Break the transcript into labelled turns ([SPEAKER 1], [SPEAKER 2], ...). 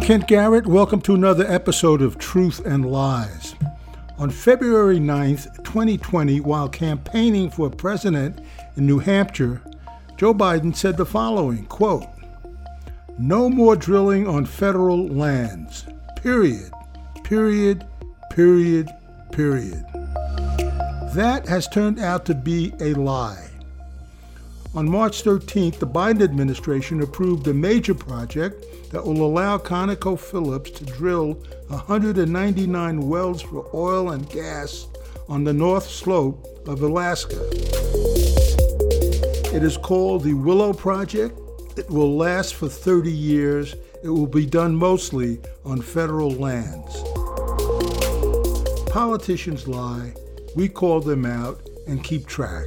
[SPEAKER 1] Kent Garrett. Welcome to another episode of Truth and Lies. On February 9th, 2020, while campaigning for president in New Hampshire, Joe Biden said the following quote, No more drilling on federal lands. Period. Period. Period. Period. That has turned out to be a lie. On March 13th, the Biden administration approved a major project that will allow ConocoPhillips to drill 199 wells for oil and gas on the north slope of Alaska. It is called the Willow Project. It will last for 30 years. It will be done mostly on federal lands. Politicians lie, we call them out and keep track.